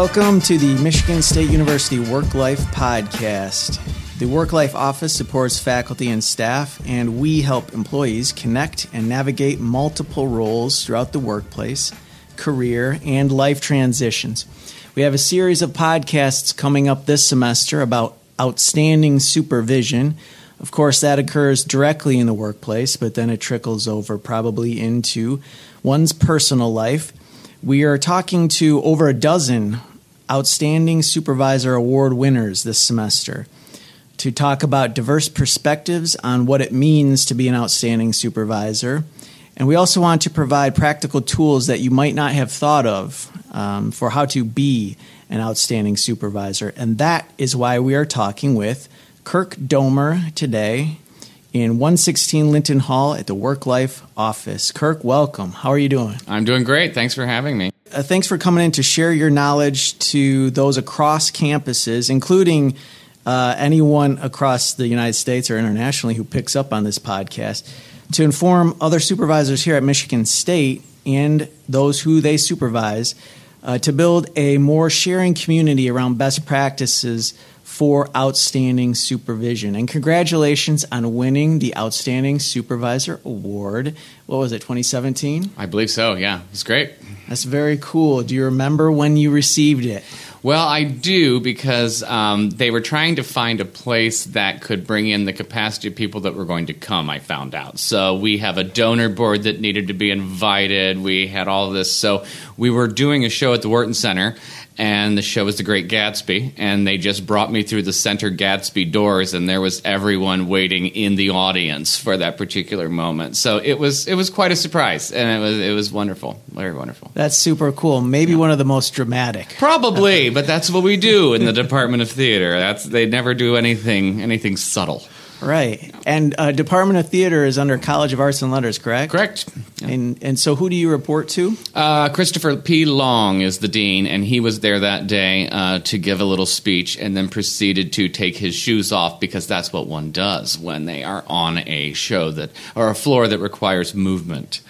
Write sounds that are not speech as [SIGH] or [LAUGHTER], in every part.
Welcome to the Michigan State University Work Life Podcast. The Work Life Office supports faculty and staff, and we help employees connect and navigate multiple roles throughout the workplace, career, and life transitions. We have a series of podcasts coming up this semester about outstanding supervision. Of course, that occurs directly in the workplace, but then it trickles over probably into one's personal life. We are talking to over a dozen Outstanding Supervisor Award winners this semester to talk about diverse perspectives on what it means to be an outstanding supervisor. And we also want to provide practical tools that you might not have thought of um, for how to be an outstanding supervisor. And that is why we are talking with Kirk Domer today in 116 Linton Hall at the Work Life office. Kirk, welcome. How are you doing? I'm doing great. Thanks for having me. Uh, thanks for coming in to share your knowledge to those across campuses, including uh, anyone across the United States or internationally who picks up on this podcast, to inform other supervisors here at Michigan State and those who they supervise uh, to build a more sharing community around best practices for outstanding supervision. And congratulations on winning the Outstanding Supervisor Award. What was it, 2017? I believe so, yeah. It's great. That's very cool. Do you remember when you received it? Well, I do because um, they were trying to find a place that could bring in the capacity of people that were going to come, I found out. So we have a donor board that needed to be invited. We had all of this. So we were doing a show at the Wharton Center, and the show was The Great Gatsby, and they just brought me through the center Gatsby doors, and there was everyone waiting in the audience for that particular moment. So it was it was quite a surprise, and it was it was wonderful, very wonderful. That's super cool. Maybe yeah. one of the most dramatic. Probably, [LAUGHS] but that's what we do in the Department of Theater. That's they never do anything anything subtle. Right. And uh, Department of Theater is under College of Arts and Letters, correct? Correct. Yeah. And and so who do you report to? Uh, Christopher P. Long is the dean, and he was there that day uh, to give a little speech, and then proceeded to take his shoes off because that's what one does when they are on a show that or a floor that requires movement.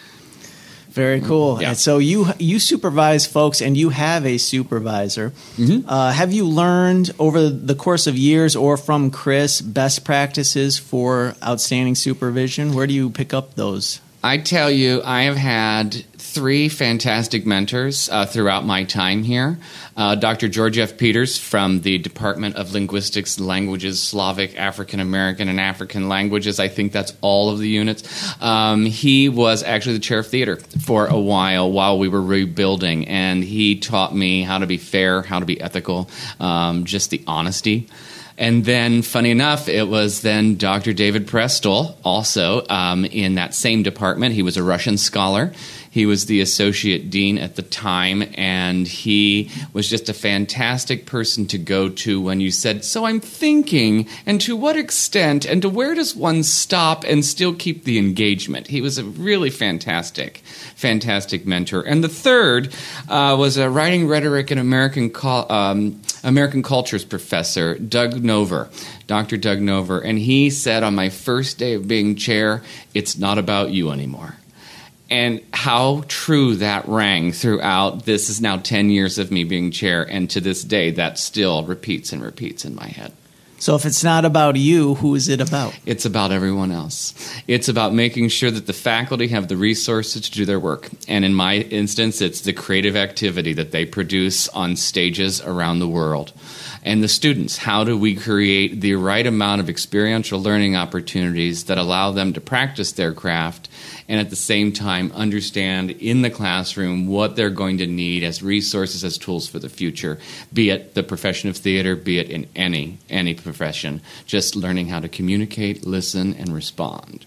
Very cool. Yeah. And so you you supervise folks, and you have a supervisor. Mm-hmm. Uh, have you learned over the course of years, or from Chris, best practices for outstanding supervision? Where do you pick up those? I tell you, I have had three fantastic mentors uh, throughout my time here. Uh, Dr. George F. Peters from the Department of Linguistics, Languages, Slavic, African American, and African Languages. I think that's all of the units. Um, he was actually the chair of theater for a while while we were rebuilding, and he taught me how to be fair, how to be ethical, um, just the honesty. And then, funny enough, it was then Dr. David Prestel, also um, in that same department. He was a Russian scholar. He was the associate dean at the time, and he was just a fantastic person to go to when you said, So I'm thinking, and to what extent, and to where does one stop and still keep the engagement? He was a really fantastic, fantastic mentor. And the third uh, was a writing rhetoric and American, um, American cultures professor, Doug Noverr. Dr. Doug Noverr, and he said on my first day of being chair, it's not about you anymore and how true that rang throughout this is now 10 years of me being chair and to this day that still repeats and repeats in my head. So if it's not about you who is it about? It's about everyone else. It's about making sure that the faculty have the resources to do their work. And in my instance it's the creative activity that they produce on stages around the world and the students. How do we create the right amount of experiential learning opportunities that allow them to practice their craft and at the same time understand in the classroom what they're going to need as resources as tools for the future be it the profession of theater be it in any any profession. Just learning how to communicate listen and respond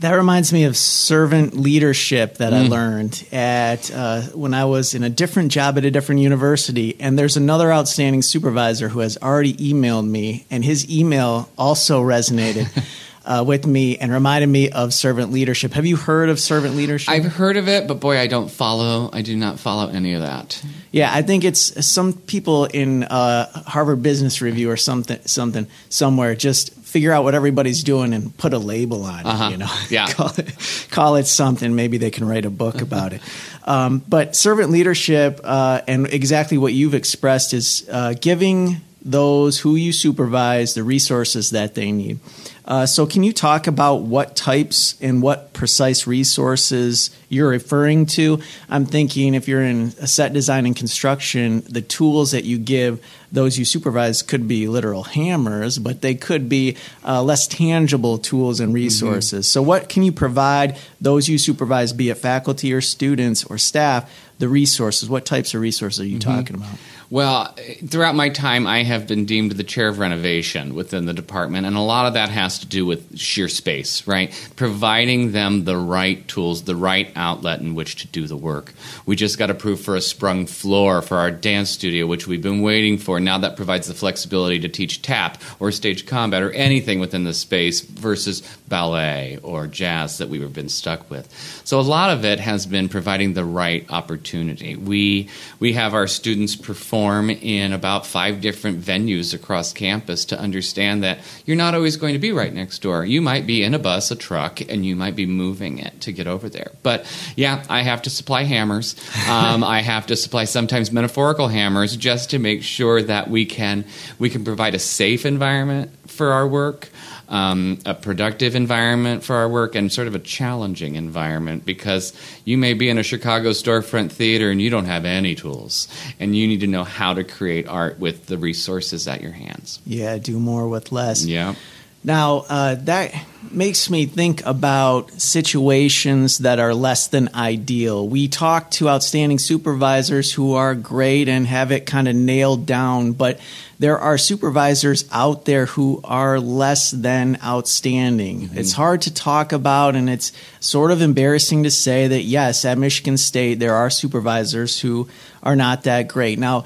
that reminds me of servant leadership that mm. I learned at uh, when I was in a different job at a different university. And there's another outstanding supervisor who has already emailed me, and his email also resonated. [LAUGHS] uh, with me and reminded me of servant leadership. Have you heard of servant leadership? I've heard of it, but boy, I don't follow. I do not follow any of that. Yeah, I think it's some people in uh, Harvard Business Review or something, something somewhere just figure out what everybody's doing and put a label on Uh-huh. it. You know, [LAUGHS] Yeah. call, it, call it something. Maybe they can write a book [LAUGHS] about it. Um, but servant leadership uh, and exactly what you've expressed is uh, giving those who you supervise the resources that they need. Uh, so, can you talk about what types and what precise resources you're referring to? I'm thinking if you're in a set design and construction, the tools that you give those you supervise could be literal hammers, but they could be uh, less tangible tools and resources. So, what can you provide those you supervise, be it faculty or students or staff, the resources? What types of resources are you talking about? Well, throughout my time, I have been deemed the chair of renovation within the department, and a lot of that has to do with sheer space, right? Providing them the right tools, the right outlet in which to do the work. We just got approved for a sprung floor for our dance studio, which we've been waiting for. Now that provides the flexibility to teach tap or stage combat or anything within the space versus ballet or jazz that we've been stuck with. So a lot of it has been providing the right opportunity. We we have our students perform in about five different venues across campus to understand that you're not always going to be right next door. You might be in a bus, a truck, and you might be moving it to get over there. But yeah, I have to supply hammers. Um, I have to supply sometimes metaphorical hammers just to make sure that we can we can provide a safe environment for our work um, a productive environment for our work and sort of a challenging environment because you may be in a Chicago storefront theater and you don't have any tools and you need to know how to create art with the resources at your hands. Yeah, do more with less. Yeah. Now, uh, that makes me think about situations that are less than ideal. We talk to outstanding supervisors who are great and have it kind of nailed down, but there are supervisors out there who are less than outstanding. Mm-hmm. It's hard to talk about, and it's sort of embarrassing to say that, yes, at Michigan State, there are supervisors who are not that great. Now,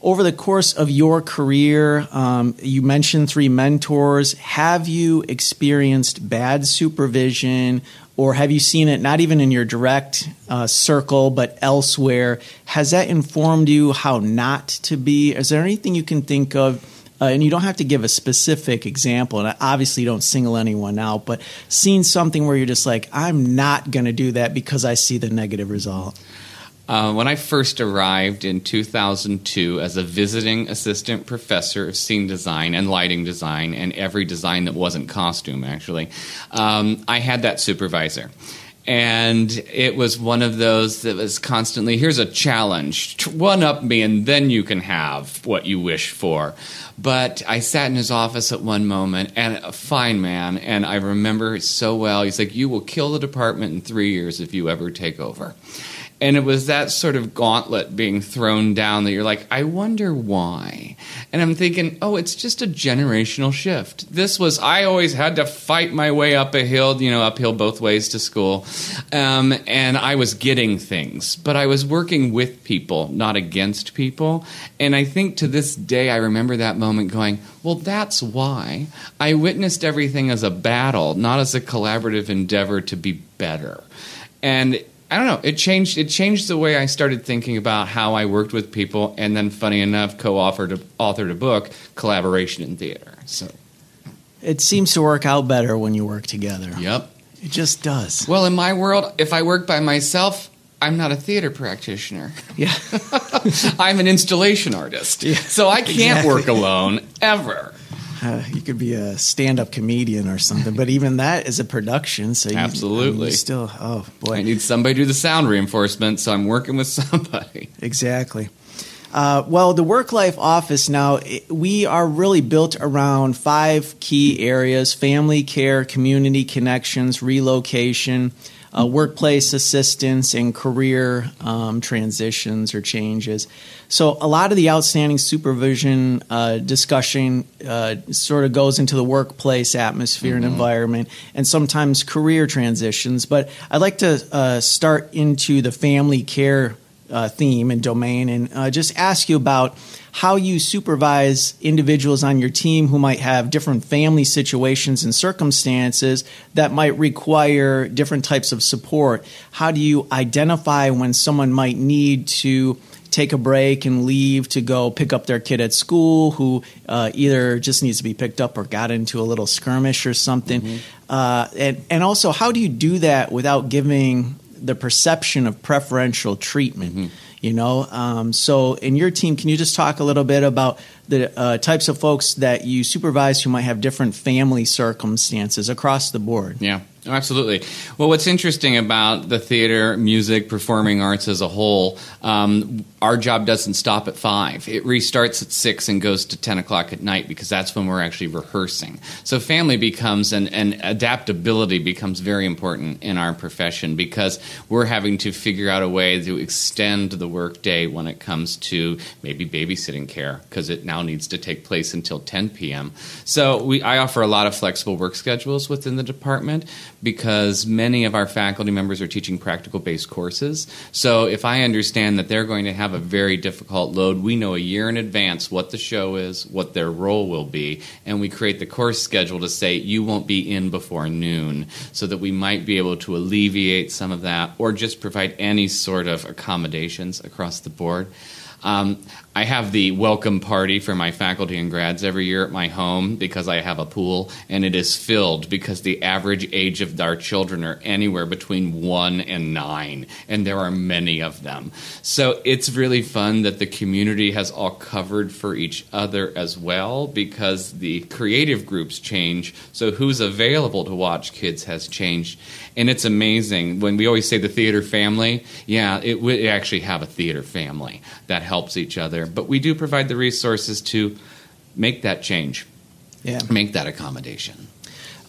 over the course of your career, um, you mentioned three mentors. Have you experienced bad supervision, or have you seen it not even in your direct uh, circle but elsewhere? Has that informed you how not to be? Is there anything you can think of? Uh, and you don't have to give a specific example, and I obviously don't single anyone out, but seeing something where you're just like, I'm not going to do that because I see the negative result. Uh, when I first arrived in 2002 as a visiting assistant professor of scene design and lighting design and every design that wasn't costume, actually, um, I had that supervisor. And it was one of those that was constantly here's a challenge, one up me, and then you can have what you wish for. But I sat in his office at one moment, and a fine man, and I remember so well. He's like, You will kill the department in three years if you ever take over. And it was that sort of gauntlet being thrown down that you're like, I wonder why. And I'm thinking, oh, it's just a generational shift. This was, I always had to fight my way up a hill, you know, uphill both ways to school. Um, and I was getting things, but I was working with people, not against people. And I think to this day, I remember that moment going, well, that's why. I witnessed everything as a battle, not as a collaborative endeavor to be better. And I don't know. It changed. It changed the way I started thinking about how I worked with people, and then, funny enough, co-authored a, authored a book, collaboration in theater. So, It seems to work out better when you work together. yep. It just does. Well, in my world, if I work by myself, I'm not a theater practitioner. Yeah. [LAUGHS] I'm an installation artist, Yeah, so I can't exactly. work alone ever. Uh, [LAUGHS] you could be a stand-up comedian or something, but even that is a production. So you, I mean, Absolutely. you still, oh boy, I need somebody to do the sound reinforcement, so I'm working with [LAUGHS] somebody. exactly. Uh, well, the work-life office now it- we are really built around five key areas: family care, community connections, relocation, uh, workplace assistance, and career um, transitions or changes. So, a lot of the outstanding supervision uh, discussion uh, sort of goes into the workplace atmosphere and environment, and sometimes career transitions. But I'd like to uh, start into the family care uh, theme and domain, and uh, just ask you about how you supervise individuals on your team who might have different family situations and circumstances that might require different types of support. How do you identify when someone might need to take a break and leave to go pick up their kid at school who uh, either just needs to be picked up or got into a little skirmish or something. Mm-hmm. Uh, and, and also, how do you do that without giving the perception of preferential treatment? Mm-hmm. You know, um, so in your team, can you just talk a little bit about the uh, types of folks that you supervise who might have different family circumstances across the board? Yeah. Oh, absolutely. Well, what's interesting about the theater, music, performing arts as a whole, um, our job doesn't stop at five. It restarts at six and goes to 10 o'clock at night because that's when we're actually rehearsing. So, family becomes, and, and adaptability becomes very important in our profession because we're having to figure out a way to extend the workday when it comes to maybe babysitting care because it now needs to take place until 10 p.m. So, we, I offer a lot of flexible work schedules within the department because many of our faculty members are teaching practical based courses. So if I understand that they're going to have a very difficult load, we know a year in advance what the show is, what their role will be, and we create the course schedule to say you won't be in before noon so that we might be able to alleviate some of that or just provide any sort of accommodations across the board. Um, I have the welcome party for my faculty and grads every year at my home because I have a pool and it is filled because the average age of our children are anywhere between one and nine, and there are many of them. So it's really fun that the community has all covered for each other as well because the creative groups change. So who's available to watch kids has changed. And it's amazing when we always say the theater family, yeah, it would actually have a theater family that helps each other but we do provide the resources to make that change, yeah. make that accommodation.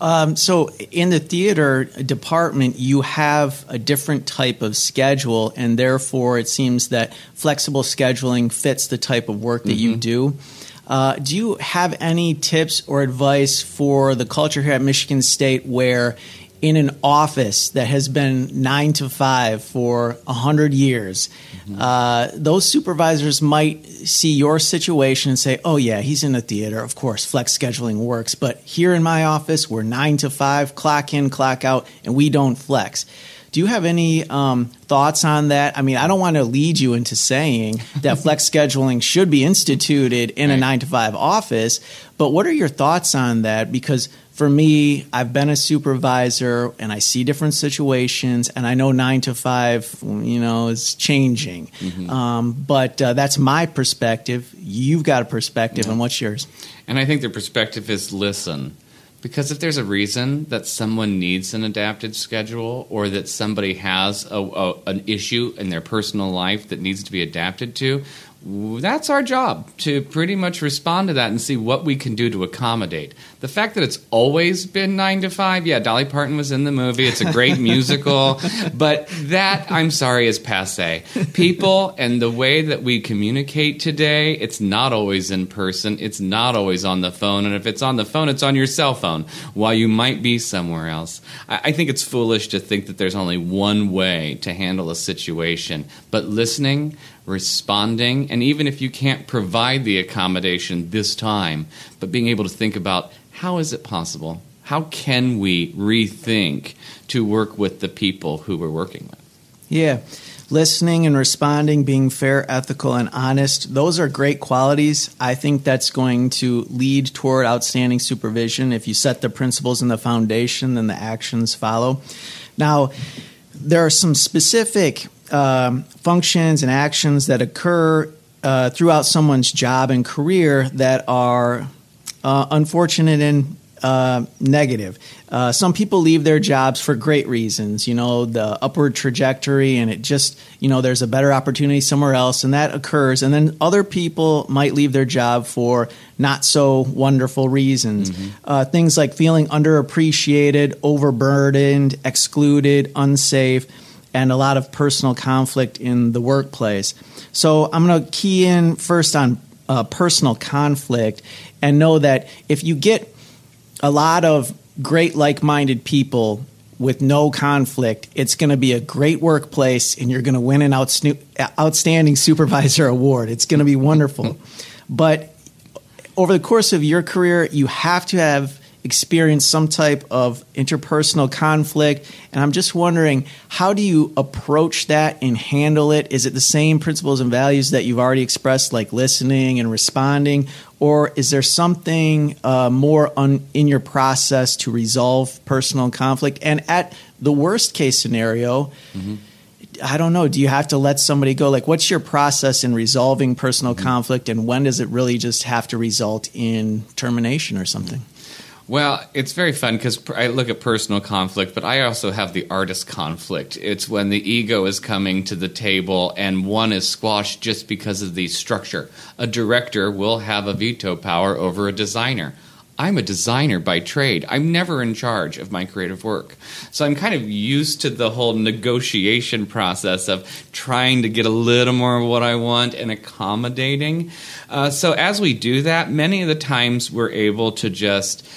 Um, so, in the theater department, you have a different type of schedule, and therefore, it seems that flexible scheduling fits the type of work that mm-hmm. you do. Uh, do you have any tips or advice for the culture here at Michigan State where in an office that has been nine to five for a hundred years, mm-hmm. uh, those supervisors might see your situation and say, "Oh yeah, he's in a theater. Of course, flex scheduling works." But here in my office, we're nine to five, clock in, clock out, and we don't flex. Do you have any um, thoughts on that? I mean, I don't want to lead you into saying that [LAUGHS] flex scheduling should be instituted in right. a nine to five office, but what are your thoughts on that? Because for me, I've been a supervisor and I see different situations, and I know nine to five, you know, is changing. Mm-hmm. Um, but uh, that's my perspective. You've got a perspective, yeah. and what's yours? And I think the perspective is listen. Because if there's a reason that someone needs an adapted schedule or that somebody has a, a, an issue in their personal life that needs to be adapted to, that's our job to pretty much respond to that and see what we can do to accommodate. The fact that it's always been nine to five, yeah, Dolly Parton was in the movie. It's a great [LAUGHS] musical, but that, I'm sorry, is passe. People and the way that we communicate today, it's not always in person, it's not always on the phone, and if it's on the phone, it's on your cell phone while you might be somewhere else. I, I think it's foolish to think that there's only one way to handle a situation, but listening, responding, and even if you can't provide the accommodation this time, but being able to think about how is it possible? How can we rethink to work with the people who we're working with? Yeah. Listening and responding, being fair, ethical, and honest, those are great qualities. I think that's going to lead toward outstanding supervision. If you set the principles and the foundation, then the actions follow. Now, there are some specific um, functions and actions that occur uh, throughout someone's job and career that are uh, unfortunate and uh, negative. Uh, some people leave their jobs for great reasons, you know, the upward trajectory, and it just, you know, there's a better opportunity somewhere else, and that occurs. And then other people might leave their job for not so wonderful reasons. Mm-hmm. Uh, things like feeling underappreciated, overburdened, excluded, unsafe and a lot of personal conflict in the workplace. So I'm going to key in first on uh, personal conflict and know that if you get a lot of great like minded people with no conflict, it's going to be a great workplace and you're going to win an outstanding [LAUGHS] supervisor award. It's going to be wonderful. but over the course of your career, you have to have experience some type of interpersonal conflict. And I'm just wondering, how do you approach that and handle it? Is it the same principles and values that you've already expressed, like listening and responding? Or is there something uh, more in your process to resolve personal conflict? And at the worst case scenario, mm-hmm. I don't know. Do you have to let somebody go? Like, what's your process in resolving personal mm-hmm. conflict, and when does it really just have to result in termination or something? Well, it's very fun because I look at personal conflict, but I also have the artist conflict. It's when the ego is coming to the table and one is squashed just because of the structure. A director will have a veto power over a designer. I'm a designer by trade. I'm never in charge of my creative work. So I'm kind of used to the whole negotiation process of trying to get a little more of what I want and accommodating. Uh, so as we do that, many of the times we're able to just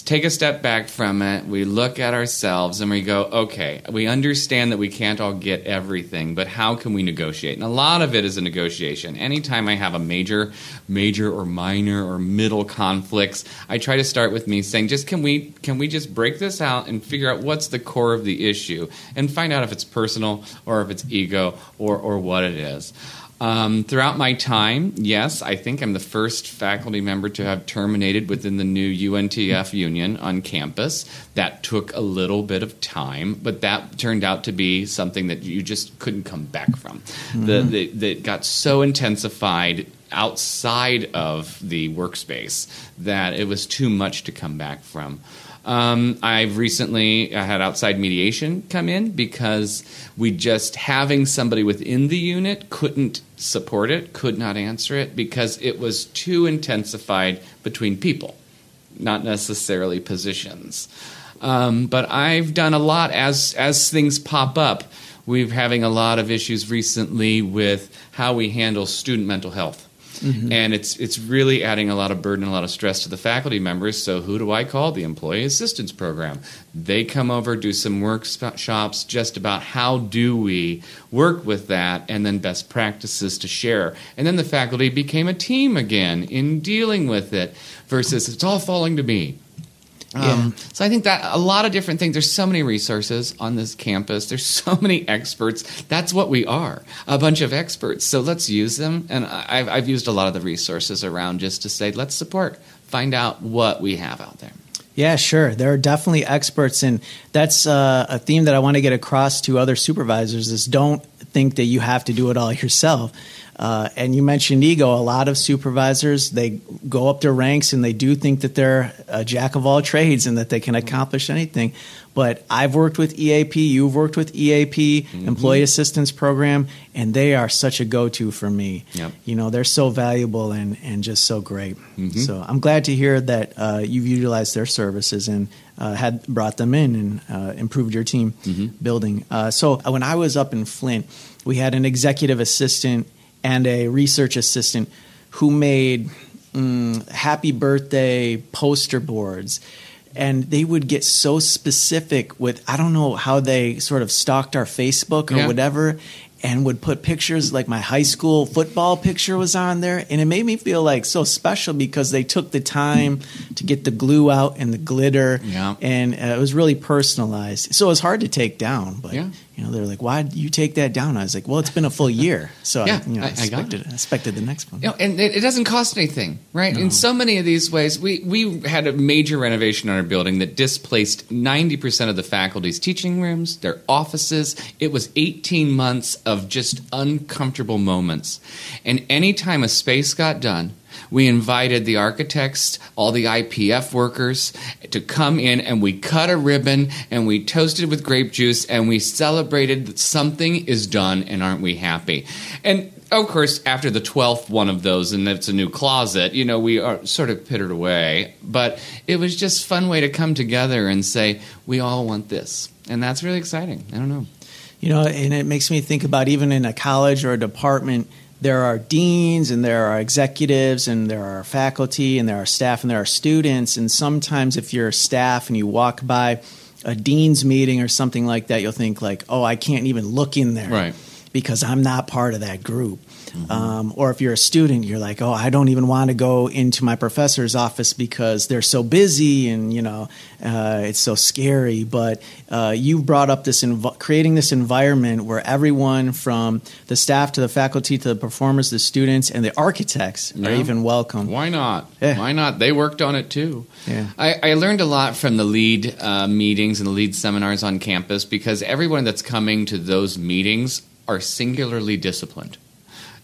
take a step back from it. We look at ourselves and we go, okay, we understand that we can't all get everything, but how can we negotiate? And a lot of it is a negotiation. Anytime I have a major, major or minor or middle conflicts, I try to start with me saying, just can we can we just break this out and figure out what's the core of the issue and find out if it's personal or if it's ego or or what it is. Um, throughout my time, yes, I think I'm the first faculty member to have terminated within the new UNTF union on campus. That took a little bit of time, but that turned out to be something that you just couldn't come back from. Mm-hmm. The, the, that got so intensified outside of the workspace that it was too much to come back from. Um, I've recently uh, had outside mediation come in because we just having somebody within the unit couldn't support it, could not answer it because it was too intensified between people, not necessarily positions. Um, but I've done a lot as as things pop up. We're having a lot of issues recently with how we handle student mental health Mm-hmm. And it's it's really adding a lot of burden, a lot of stress to the faculty members. So who do I call? The employee assistance program. They come over, do some workshops just about how do we work with that, and then best practices to share. And then the faculty became a team again in dealing with it versus it's all falling to me. Um, So I think that a lot of different things. There's so many resources on this campus. There's [LAUGHS] so many experts. That's what we are, a bunch of experts. So let's use them. And I've, I've used a lot of the resources around just to say, let's support, find out what we have out there. Yeah, sure. There are definitely experts, and that's uh, a theme that I want to get across to other supervisors: is don't think that you have to do it all yourself. Uh, and you mentioned ego. A lot of supervisors they go up their ranks and they do think that they're a jack of all trades and that they can accomplish anything. But I've worked with EAP. You've worked with EAP, mm-hmm. Employee Assistance Program, and they are such a go-to for me. Yep. You know, they're so valuable and and just so great. Mm-hmm. So I'm glad to hear that uh, you've utilized their services and uh, had brought them in and uh, improved your team mm-hmm. building. Uh, so when I was up in Flint, we had an executive assistant and a research assistant who made mm, happy birthday poster boards. And they would get so specific with i don't know how they sort of stalked our facebook or yeah. whatever and would put pictures like my high school football picture was on there. And it made me feel like so special because they took the time to get the glue out and the glitter. Yeah. and uh, it was really personalized. So it was hard to take down but yeah you know, they're like, "Why did you take that down?" I was like, "Well, it's been a full year, so yeah, I, you know, I, I expected, expected the next one." You know, and it, it doesn't cost anything, right? No. In so many of these ways, we we had a major renovation on our building that displaced ninety percent of the faculty's teaching rooms, their offices. It was eighteen months of just uncomfortable moments, and anytime a space got done, we invited the architects, all the IPF workers to come in and we cut a ribbon and we toasted with grape juice and we celebrated that something is done and aren't we happy? And of course, after the 12th one of those, and it's a new closet, you know, we are sort of pittered away. But it was just fun way to come together and say, we all want this. And that's really exciting. I don't know. You know, and it makes me think about even in a college or a department – there are deans and there are executives and there are faculty and there are staff and there are students. And sometimes, if you're staff and you walk by a dean's meeting or something like that, you'll think like, oh, I can't even look in there, Right. Because I'm not part of that group. Um, or if you're a student, you're like, oh, I don't even want to go into my professor's office because they're so busy and you know uh, it's so scary. But uh, you brought up this env- creating this environment where everyone from the staff to the faculty to the performers, the students, and the architects are even welcome. Why not? Yeah. Why not? They worked on it too. Yeah. I, I learned a lot from the lead uh, meetings and the lead seminars on campus because everyone that's coming to those meetings are singularly disciplined.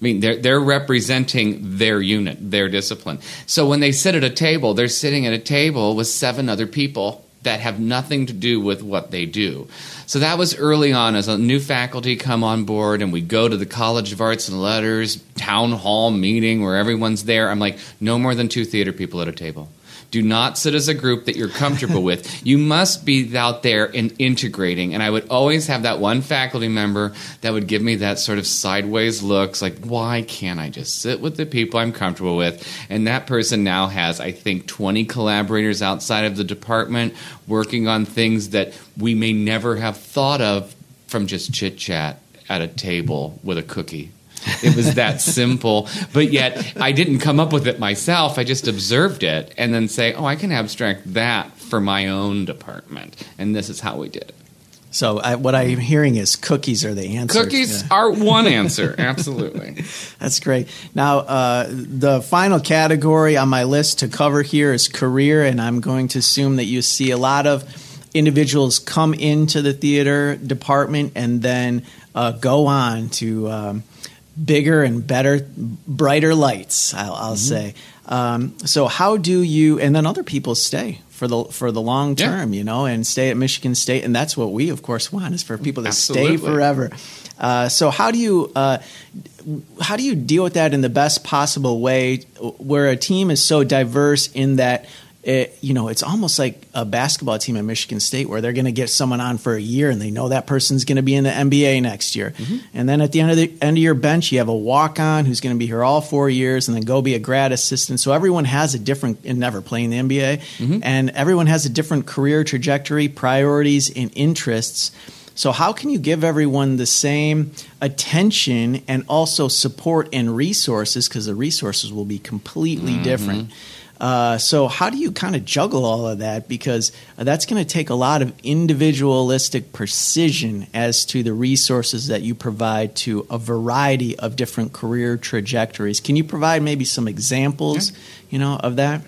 I mean, they're, they're representing their unit, their discipline. So when they sit at a table, they're sitting at a table with seven other people that have nothing to do with what they do. So that was early on as a new faculty come on board and we go to the College of Arts and Letters town hall meeting where everyone's there. I'm like, no more than two theater people at a table. Do not sit as a group that you're comfortable with. [LAUGHS] You must be out there and integrating. And I would always have that one faculty member that would give me that sort of sideways looks like, why can't I just sit with the people I'm comfortable with? And that person now has, I think, 20 collaborators outside of the department working on things that we may never have thought of from just chit chat at a table with a cookie. It was that simple, but yet I didn't come up with it myself. I just observed it and then say, "Oh, I can abstract that for my own department." And this is how we did it. So I, what I'm hearing is cookies are the answer. Cookies Yeah. are one [LAUGHS] answer, absolutely. That's great. Now, uh, the final category on my list to cover here is career, and I'm going to assume that you see a lot of individuals come into the theater department and then uh, go on to um, bigger and better, brighter lights. I'll, I'll say. Um, so, how do you? And then other people stay for the for the long Yeah. term, you know, and stay at Michigan State, and that's what we, of course, want is for people to stay forever. Uh, so, how do you? Uh, how do you deal with that in the best possible way where a team is so diverse in that it, you know it's almost like a basketball team at Michigan State where they're going to get someone on for a year and they know that person's going to be in the NBA next year. Mm-hmm. And then at the end of the end of your bench you have a walk on who's going to be here all four years and then go be a grad assistant. So everyone has a different and never playing the NBA mm-hmm. and everyone has a different career trajectory priorities and interests. So, how can you give everyone the same attention and also support and resources? Because the resources will be completely mm-hmm. different. Uh, so, how do you kind of juggle all of that? Because that's going to take a lot of individualistic precision as to the resources that you provide to a variety of different career trajectories. Can you provide maybe some examples, you know, of that?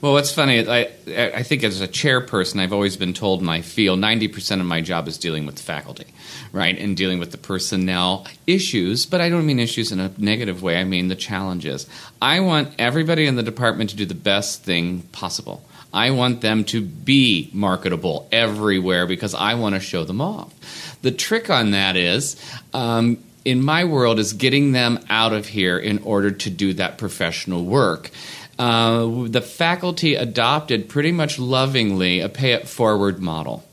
Well, what's funny, I, I think as a chairperson, I've always been told, and I feel 90% of my job is dealing with the faculty, right? And dealing with the personnel issues, but I don't mean issues in a negative way, I mean the challenges. I want everybody in the department to do the best thing possible. I want them to be marketable everywhere because I want to show them off. The trick on that is, um, in my world, is getting them out of here in order to do that professional work. Uh, the faculty adopted pretty much lovingly a pay it forward model.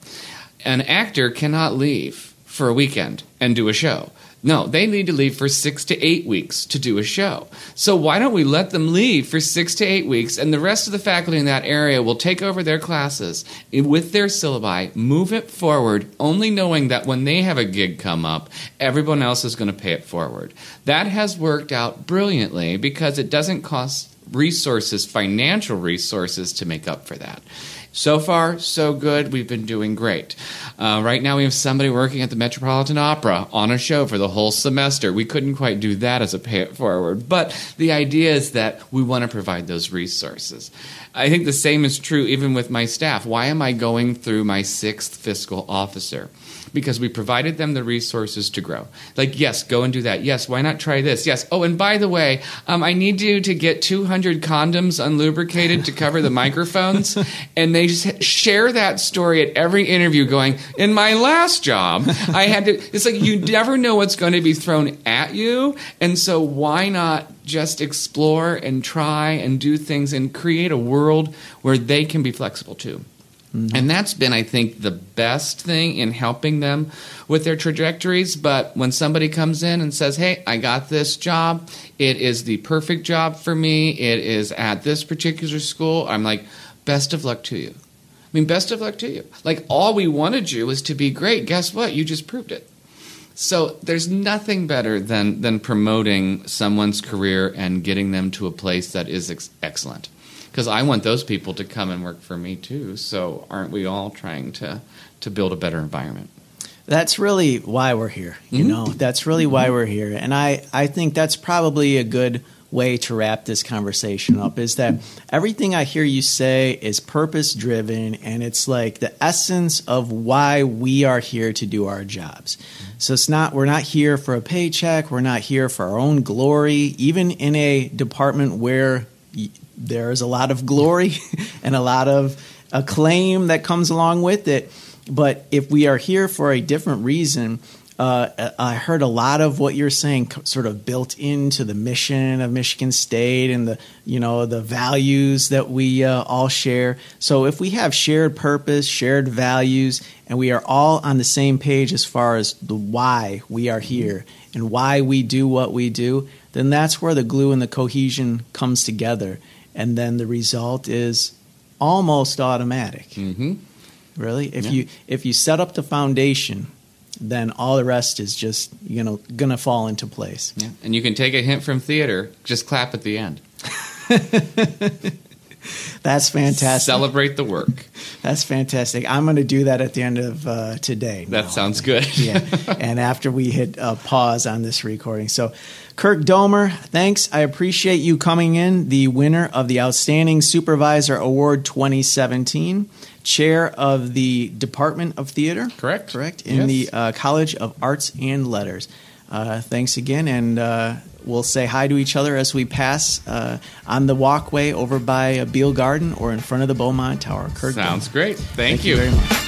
An actor cannot leave for a weekend and do a show. No, they need to leave for six to eight weeks to do a show. So why don't we let them leave for six to eight weeks, and the rest of the faculty in that area will take over their classes with their syllabi, move it forward, only knowing that when they have a gig come up, everyone else is going to pay it forward. That has worked out brilliantly because it doesn't cost resources, financial resources, to make up for that. So far, so good. We've been doing great. Uh, right now, we have somebody working at the Metropolitan Opera on a show for the whole semester. We couldn't quite do that as a pay it forward, but the idea is that we want to provide those resources. I think the same is true even with my staff. Why am I going through my sixth fiscal officer? because we provided them the resources to grow. Like, yes, go and do that. Yes, why not try this? Yes. Oh, and by the way, um, I need you to get 200 condoms unlubricated to cover the microphones. And they just share that story at every interview, going, In my last job, I had to. It's like you never know what's going to be thrown at you. And so, why not just explore and try and do things and create a world where they can be flexible too? Mm-hmm. And that's been, I think, the best thing in helping them with their trajectories. But when somebody comes in and says, Hey, I got this job, it is the perfect job for me, it is at this particular school, I'm like, Best of luck to you. I mean, best of luck to you. Like, all we wanted you was to be great. Guess what? You just proved it. So there's nothing better than than promoting someone's career and getting them to a place that is ex- excellent. Because I want those people to come and work for me too. So aren't we all trying to to build a better environment? That's really why we're here. You Mhm. know, that's really why we're here. And I, I think that's probably a good way to wrap this conversation up is that everything I hear you say is purpose driven and it's like the essence of why we are here to do our jobs. So it's not we're not here for a paycheck, we're not here for our own glory, even in a department where there's a lot of glory [LAUGHS] and a lot of acclaim that comes along with it. But if we are here for a different reason, uh, I heard a lot of what you're saying sort of built into the mission of Michigan State and the you know the values that we uh, all share. So if we have shared purpose, shared values, and we are all on the same page as far as the why we are here and why we do what we do, then that's where the glue and the cohesion comes together, and then the result is almost automatic Mm-hmm. really if Yeah. you if you set up the foundation then all the rest is just you know gonna fall into place Yeah. And you can take a hint from theater. Just clap at the end. [LAUGHS] [LAUGHS] that's fantastic Celebrate the work. that's fantastic i'm gonna do that at the end of uh, today That now. sounds good. yeah [LAUGHS] and after we hit uh, pause on this recording so kirk domer thanks i appreciate you coming in the winner of the outstanding supervisor award 2017 chair of the department of theater Correct. correct in Yes. the uh, college of arts and letters uh, thanks again and uh, we'll say hi to each other as we pass uh, on the walkway over by beal garden or in front of the beaumont tower. Kirk Sounds great. Thank, Thank you. very much